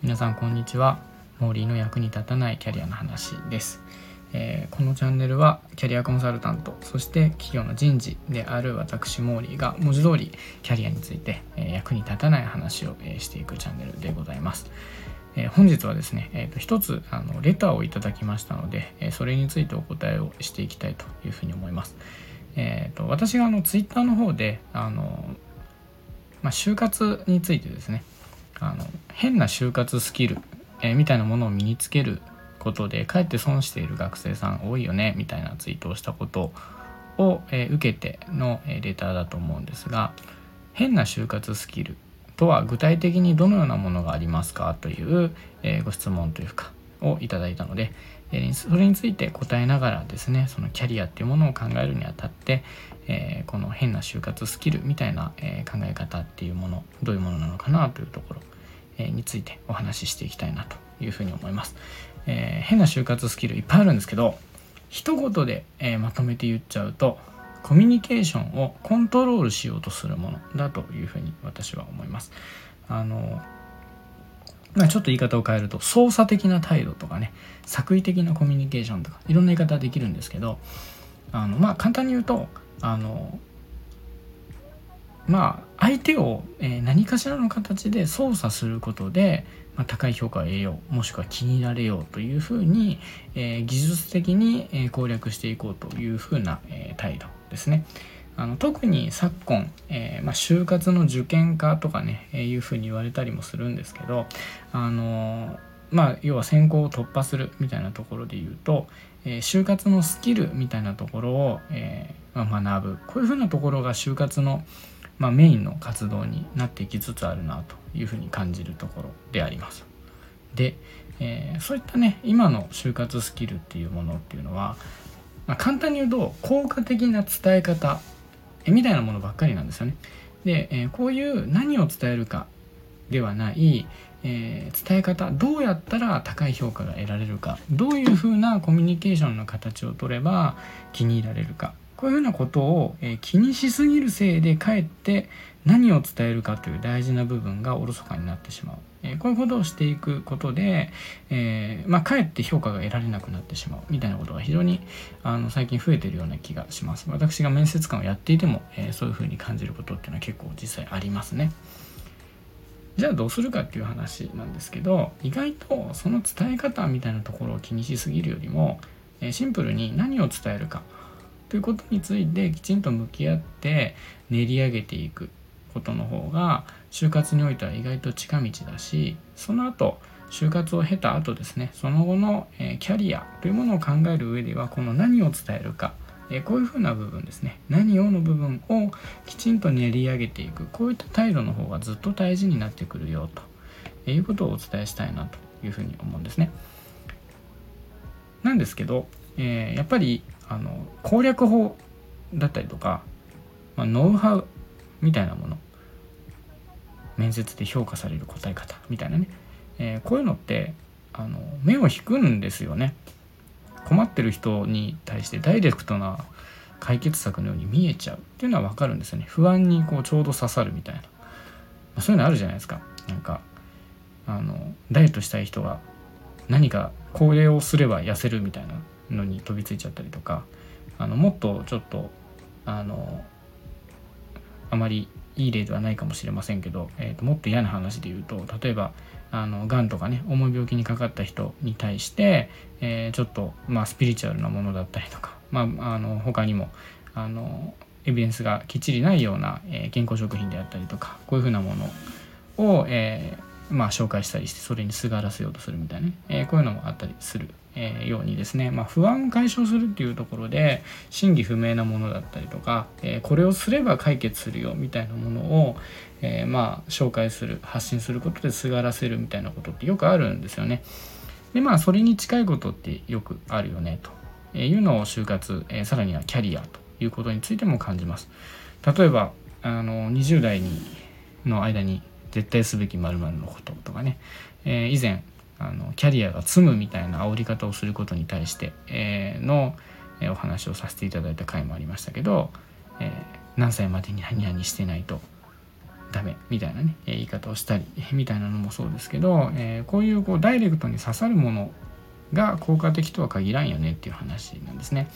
皆さんこんにちは。モーリーの役に立たないキャリアの話です、えー、このチャンネルはキャリアコンサルタントそして企業の人事である私モーリーが文字通りキャリアについて、えー、役に立たない話を、えー、していくチャンネルでございます、え本日はですね、えーと、一つあのレターをいただきましたので、えそれについてお答えをしていきたいというふうに思います、えーと、私があのツイッターの方であの、まあ、就活についてですねあの変な就活スキル、えー、みたいなものを身につけることでかえって損している学生さん多いよねみたいなツイートをしたことを、えー、受けての、えレターだと思うんですが変な就活スキルとは具体的にどのようなものがありますか？という、えー、ご質問というかをいただいたので、え、それについて答えながらですねそのキャリアっていうものを考えるにあたって、え、この変な就活スキルみたいな、え考え方っていうものどういうものなのかなというところ、えについてお話ししていきたいなというふうに思います。え変な就活スキルいっぱいあるんですけど一言で、えまとめて言っちゃうとコミュニケーションをコントロールしようとするものだというふうに私は思います。あのまあ、ちょっと言い方を変えると操作的な態度とかね作為的なコミュニケーションとかいろんな言い方できるんですけどあのまあ簡単に言うとあのまあ相手を、え何かしらの形で操作することで、ま、高い評価を得ようもしくは気に入られようというふうに、え、技術的に、え攻略していこうというふうな、え態度ですね。あの特に昨今、えー、まあ、就活の受験化とかね、えー、いうふうに言われたりもするんですけど、あのまあ、要は選考を突破するみたいなところで言うと、え就活のスキルみたいなところを、えまあ、学ぶこういうふうなところが就活の、ま、メインの活動になっていきつつあるなというふうに感じるところであります。で、えー、そういったね今の就活スキルっていうものっていうのは、まあ、簡単に言うと効果的な伝え方みたいなものばっかりなんですよね。で、え、こういう何を伝えるかではない、えー、伝え方どうやったら高い評価が得られるかどういうふうなコミュニケーションの形をとれば気に入られるかこういうふうなことを、え気にしすぎるせいでかえって何を伝えるかという大事な部分がおろそかになってしまう、えこういうことをしていくことで、えー、まあ、かえって評価が得られなくなってしまう。みたいなことが非常にあの最近増えてるような気がします。私が面接官をやっていても、えー、そういうふうに感じることっていうのは結構実際ありますね。じゃあどうするかっていう話なんですけど意外とその伝え方みたいなところを気にしすぎるよりも、シンプルに何を伝えるか。ということについてきちんと向き合って練り上げていくことの方が就活においては意外と近道だしその後就活を経た後ですねその後の、えキャリアというものを考える上ではこの何を伝えるか、えこういうふうな部分ですね何をの部分をきちんと練り上げていくこういった態度の方がずっと大事になってくるよということをお伝えしたいなというふうに思うんですね。なんですけど、えー、やっぱりあの攻略法だったりとか、まあ、ノウハウみたいなもの。面接で評価される答え方みたいなね、えー、こういうのってあの目を引くんですよね。困ってる人に対してダイレクトな解決策のように見えちゃう。っていうのは分かるんですよね。不安にこうちょうど刺さるみたいな、まあ、そういうのあるじゃないですか。なんかあのダイエットしたい人が何かこれをすれば痩せるみたいな。のに飛びついちゃったりとかあのもっとちょっとあのあまりいい例ではないかもしれませんけど、えーと、もっと嫌な話で言うと例えばあのがんとかね重い病気にかかった人に対して、えー、ちょっと、まあ、スピリチュアルなものだったりとか、まあ、あの他にもあのエビデンスがきっちりないような、えー、健康食品であったりとかこういうふうなものを、えー、まあ、紹介したりしてそれにすがらせようとするみたいなね、えこういうのもあったりするえー、ようにですね、まあ、不安を解消するっていうところで真偽不明なものだったりとか、えー、これをすれば解決するよみたいなものを、えー、まあ紹介する発信することですがらせるみたいなことってよくあるんですよね。でまあそれに近いことってよくあるよねというのを就活、えさらにはキャリアということについても感じます。例えばあの20代にの間に絶対すべき〇〇のこととかね、え以前あのキャリアが積むみたいな煽り方をすることに対して、え、の、えお話をさせていただいた回もありましたけど、え、何歳までに何々してないとダメみたいなね言い方をしたりみたいなのもそうですけど、え、こういうこうダイレクトに刺さるものが効果的とは限らんよねっていう話なんですね。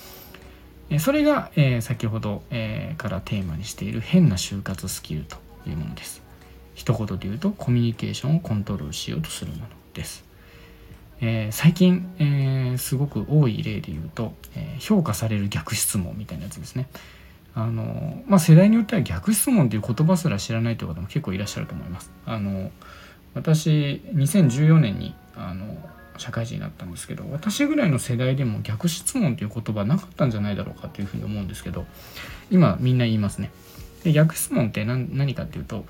それが、え、先ほど、えー、からテーマにしている変な就活スキルというものです。一言で言うとコミュニケーションをコントロールしようとするものです。えー、最近、えー、すごく多い例で言うと、えー、評価される逆質問みたいなやつですね。あのまあ、世代によっては逆質問という言葉すら知らないという方も結構いらっしゃると思います。あの私2014年にあの社会人になったんですけど私ぐらいの世代でも逆質問という言葉なかったんじゃないだろうかというふうに思うんですけど今みんな言いますね。で逆質問って何何かっていうと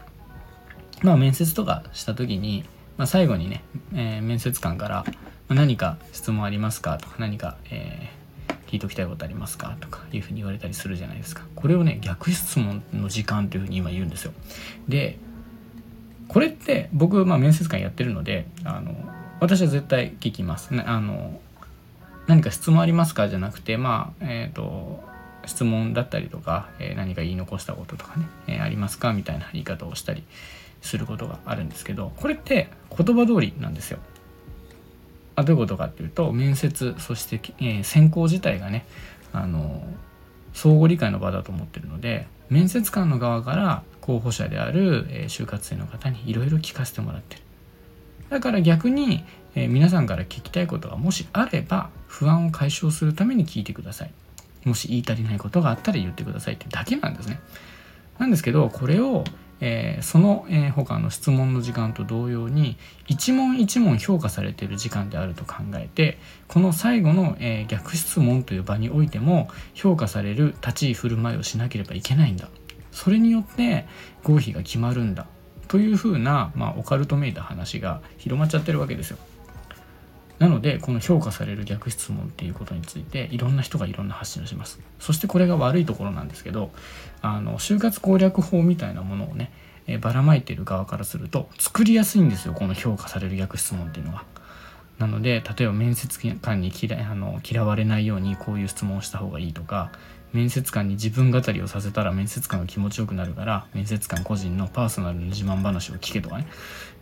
まあ面接とかした時に、まあ、最後にね、えー、面接官から何か質問ありますか？とか何か、えー、聞いときたいことありますか？とかいうふうに言われたりするじゃないですか。これをね逆質問の時間というふうに今言うんですよ。でこれって僕、まあ、面接官やってるのであの私は絶対聞きます。あの何か質問ありますか？じゃなくてまあえっ、ー、と質問だったりとか、えー、何か言い残したこととかね、えー、ありますか？みたいな言い方をしたりすることがあるんですけどこれって言葉通りなんですよ。あどういうことかっていうと面接そして、えー、選考自体がねあの相互理解の場だと思ってるので面接官の側から候補者である、えー、就活生の方にいろいろ聞かせてもらってる。だから逆に、えー、皆さんから聞きたいことがもしあれば不安を解消するために聞いてください。もし言い足りないことがあったら言ってくださいってだけなんですね。なんですけどこれを、えー、その、えー、他の質問の時間と同様に一問一問評価されている時間であると考えてこの最後の、えー、逆質問という場においても評価される立ち居振る舞いをしなければいけないんだそれによって合否が決まるんだというふうな、まあ、オカルトめいた話が広まっちゃってるわけですよ。なのでこの評価される逆質問っていうことについていろんな人がいろんな発信をします。そしてこれが悪いところなんですけどあの就活攻略法みたいなものをね、えばらまいてる側からすると作りやすいんですよこの評価される逆質問っていうのは。なので例えば面接官に嫌あの嫌われないようにこういう質問をした方がいいとか面接官に自分語りをさせたら面接官が気持ちよくなるから面接官個人のパーソナルの自慢話を聞けとかね、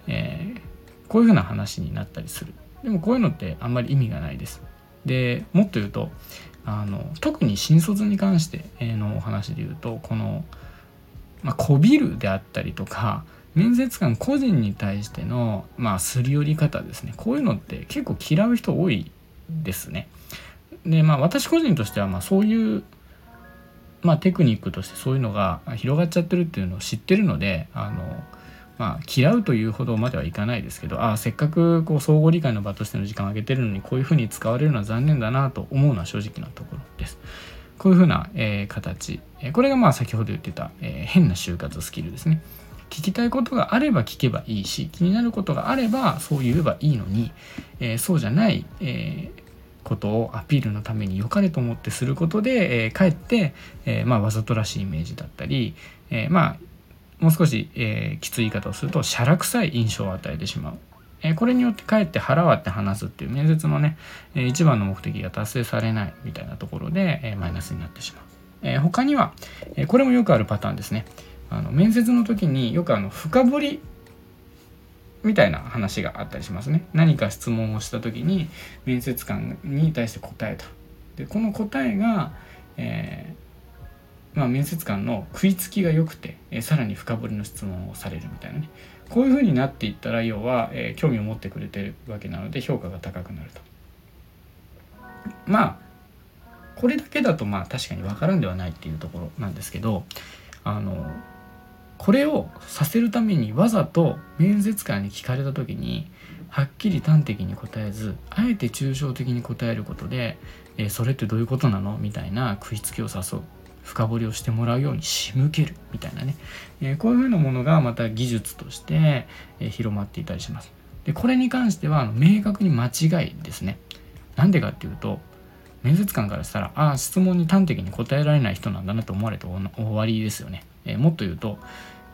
えー、こういうふうな話になったりするでもこういうのってあんまり意味がないです。でもっと言うとあの特に新卒に関してのお話で言うとこの、まあ、こびるであったりとか面接官個人に対しての、まあ、すり寄り方ですね。こういうのって結構嫌う人多いですね。でまあ私個人としてはまあそういうまあ、テクニックとしてそういうのが広がっちゃってるっていうのを知ってるのであの、まあ、嫌うというほどまではいかないですけどあせっかくこう相互理解の場としての時間をあげてるのにこういうふうに使われるのは残念だなと思うのは正直なところです。こういうふうな、えー、形、えこれがまあ先ほど言ってた、えー、変な就活スキルですね。聞きたいことがあれば聞けばいいし気になることがあればそう言えばいいのに、えー、そうじゃない、えーことをアピールのために良かれと思ってすることで、えー、かえって、えー、まあ、わざとらしいイメージだったり、えー、まあもう少し、えー、きつい言い方をするとしゃらくさい印象を与えてしまう。えこれによってかえって腹割って話すっていう面接のね、え一番の目的が達成されないみたいなところで、えマイナスになってしまう。え他には、えこれもよくあるパターンですね。あの面接の時によくあの深掘りみたいな話があったりしますね。何か質問をした時に面接官に対して答えた。でこの答えが、えー、まあ、面接官の食いつきが良くて、え、さらに深掘りの質問をされるみたいなね。こういうふうになっていったら要は、え、興味を持ってくれてるわけなので評価が高くなると。まあこれだけだとまあ確かに分からんではないっていうところなんですけどあのこれをさせるためにわざと面接官に聞かれた時にはっきり端的に答えずあえて抽象的に答えることで、えー、それってどういうことなの？みたいな食いつきを誘う。深掘りをしてもらうように仕向けるみたいなね、えー、こういうふうなものがまた技術として、え、広まっていたりします。でこれに関しては明確に間違いですね。なんでかっていうと面接官からしたらああ質問に端的に答えられない人なんだなと思われて終わりですよね。えー、もっと言うと、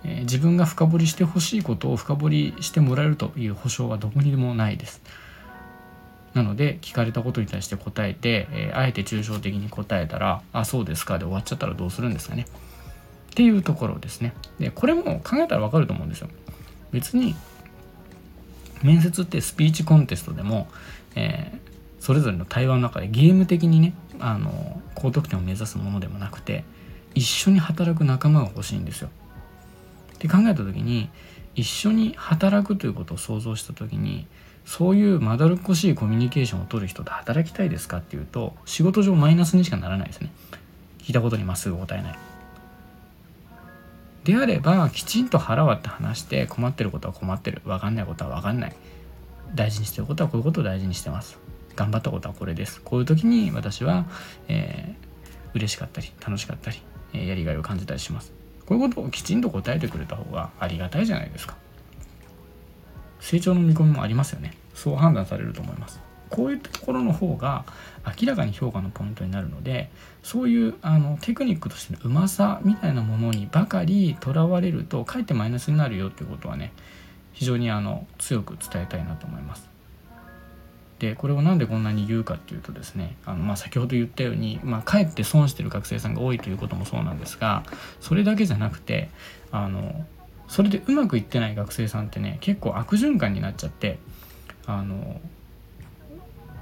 えー、自分が深掘りしてほしいことを深掘りしてもらえるという保証はどこにでもないです。なので聞かれたことに対して答えて、えー、あえて抽象的に答えたら「あそうですか」で終わっちゃったらどうするんですかね。っていうところですねでこれも考えたら分かると思うんですよ別に面接ってスピーチコンテストでも、えー、それぞれの対話の中でゲーム的にねあの高得点を目指すものでもなくて一緒に働く仲間が欲しいんですよ。って考えた時に一緒に働くということを想像した時にそういうまだるっこしいコミュニケーションを取る人と働きたいですかっていうと仕事上マイナスにしかならないですね。聞いたことにまっすぐ答えない。であればきちんと腹割って話して困ってることは困ってる。分かんないことは分かんない。大事にしてることはこういうことを大事にしてます。頑張ったことはこれです。こういう時に私は、えー、嬉しかったり楽しかったり、えー、やりがいを感じたりします。こういうことをきちんと答えてくれた方がありがたいじゃないですか。成長の見込みもありますよねそう判断されると思いますこういったところの方が明らかに評価のポイントになるのでそういうあのテクニックとしてのうまさみたいなものにばかりとらわれるとかえってマイナスになるよっていうことはね非常にあの強く伝えたいなと思います。でこれを何でこんなに言うかっていうとですねあの、まあ、先ほど言ったように、まあ、かえって損してる学生さんが多いということもそうなんですがそれだけじゃなくてあのそれでうまくいってない学生さんってね結構悪循環になっちゃってあの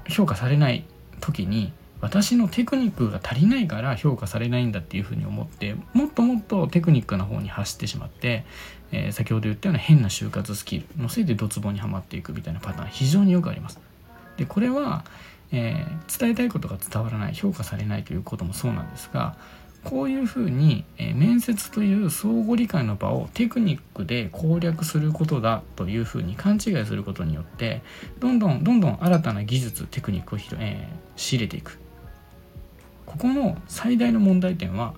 評価されない時に私のテクニックが足りないから評価されないんだっていうふうに思ってもっともっとテクニックな方に走ってしまって、えー、先ほど言ったような変な就活スキルのせいでドツボにはまっていくみたいなパターン非常によくあります。でこれは、えー、伝えたいことが伝わらない評価されないということもそうなんですがこういうふうに、えー、面接という相互理解の場をテクニックで攻略することだというふうに勘違いすることによってどんどんどんどん新たな技術テクニックを、えー、仕入れていくここの最大の問題点は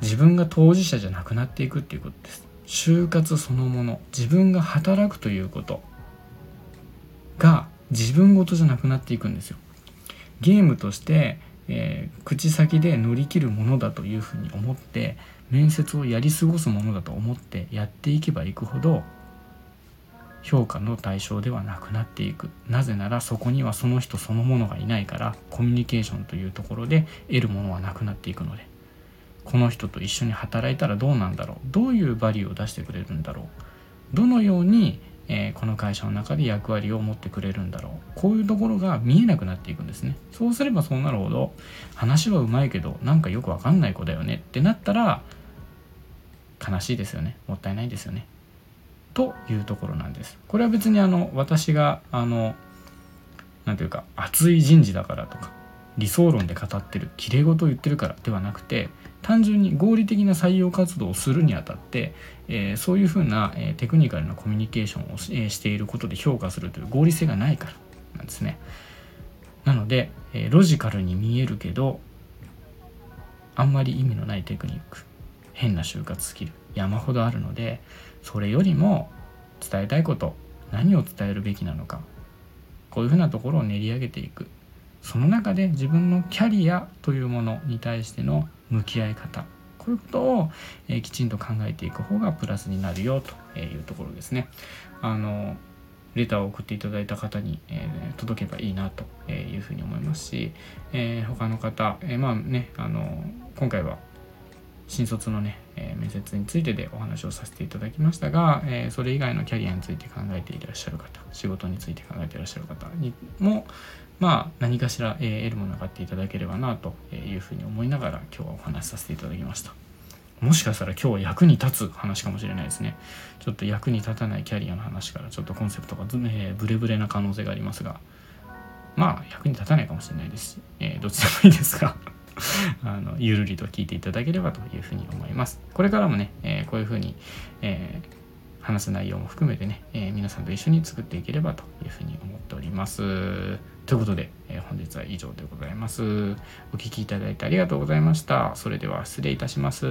自分が当事者じゃなくなっていくっていうことです就活そのもの自分が働くということが自分ごとじゃなくなっていくんですよ。ゲームとして、えー、口先で乗り切るものだというふうに思って面接をやり過ごすものだと思ってやっていけばいくほど評価の対象ではなくなっていく。なぜならそこにはその人そのものがいないからコミュニケーションというところで得るものはなくなっていくので。この人と一緒に働いたらどうなんだろう。どういうバリューを出してくれるんだろう。どのようにえー、この会社の中で役割を持ってくれるんだろう。こういうところが見えなくなっていくんですね。そうすればそうなるほど話はうまいけどなんかよくわかんない子だよね。ってなったら悲しいですよね。もったいないですよね。というところなんです。これは別にあの私があの何ていうか熱い人事だからとか理想論で語ってるきれい事を言ってるからではなくて単純に合理的な採用活動をするにあたって、えー、そういうふうな、えー、テクニカルなコミュニケーションをし,、えー、していることで評価するという合理性がないからなんですね。なので、えロジカルに見えるけどあんまり意味のないテクニック変な就活スキル山ほどあるのでそれよりも伝えたいこと何を伝えるべきなのかこういうふうなところを練り上げていくその中で自分のキャリアというものに対しての向き合い方こういうことを、えー、きちんと考えていく方がプラスになるよというところですね。あのレターを送っていただいた方に、えー、届けばいいなというふうに思いますし、えー、他の方、えー、まあねあの今回は新卒のね、え面接についてでお話をさせていただきましたが、えそれ以外のキャリアについて考えていらっしゃる方仕事について考えていらっしゃる方にも、まあ、何かしら、え、得るものがあっていただければなというふうに思いながら今日はお話しさせていただきました。もしかしたら今日は役に立つ話かもしれないですね。ちょっと役に立たないキャリアの話からちょっとコンセプトが、えー、ブレブレな可能性がありますが、まあ役に立たないかもしれないですし、え、どっちでもいいですが あのゆるりと聞いていただければというふうに思います。これからもね、えー、こういうふうに、えー話す内容も含めてね、えー、皆さんと一緒に作っていければというふうに思っております。ということで、えー、本日は以上でございます。お聴きいただいてありがとうございました。それでは失礼いたします。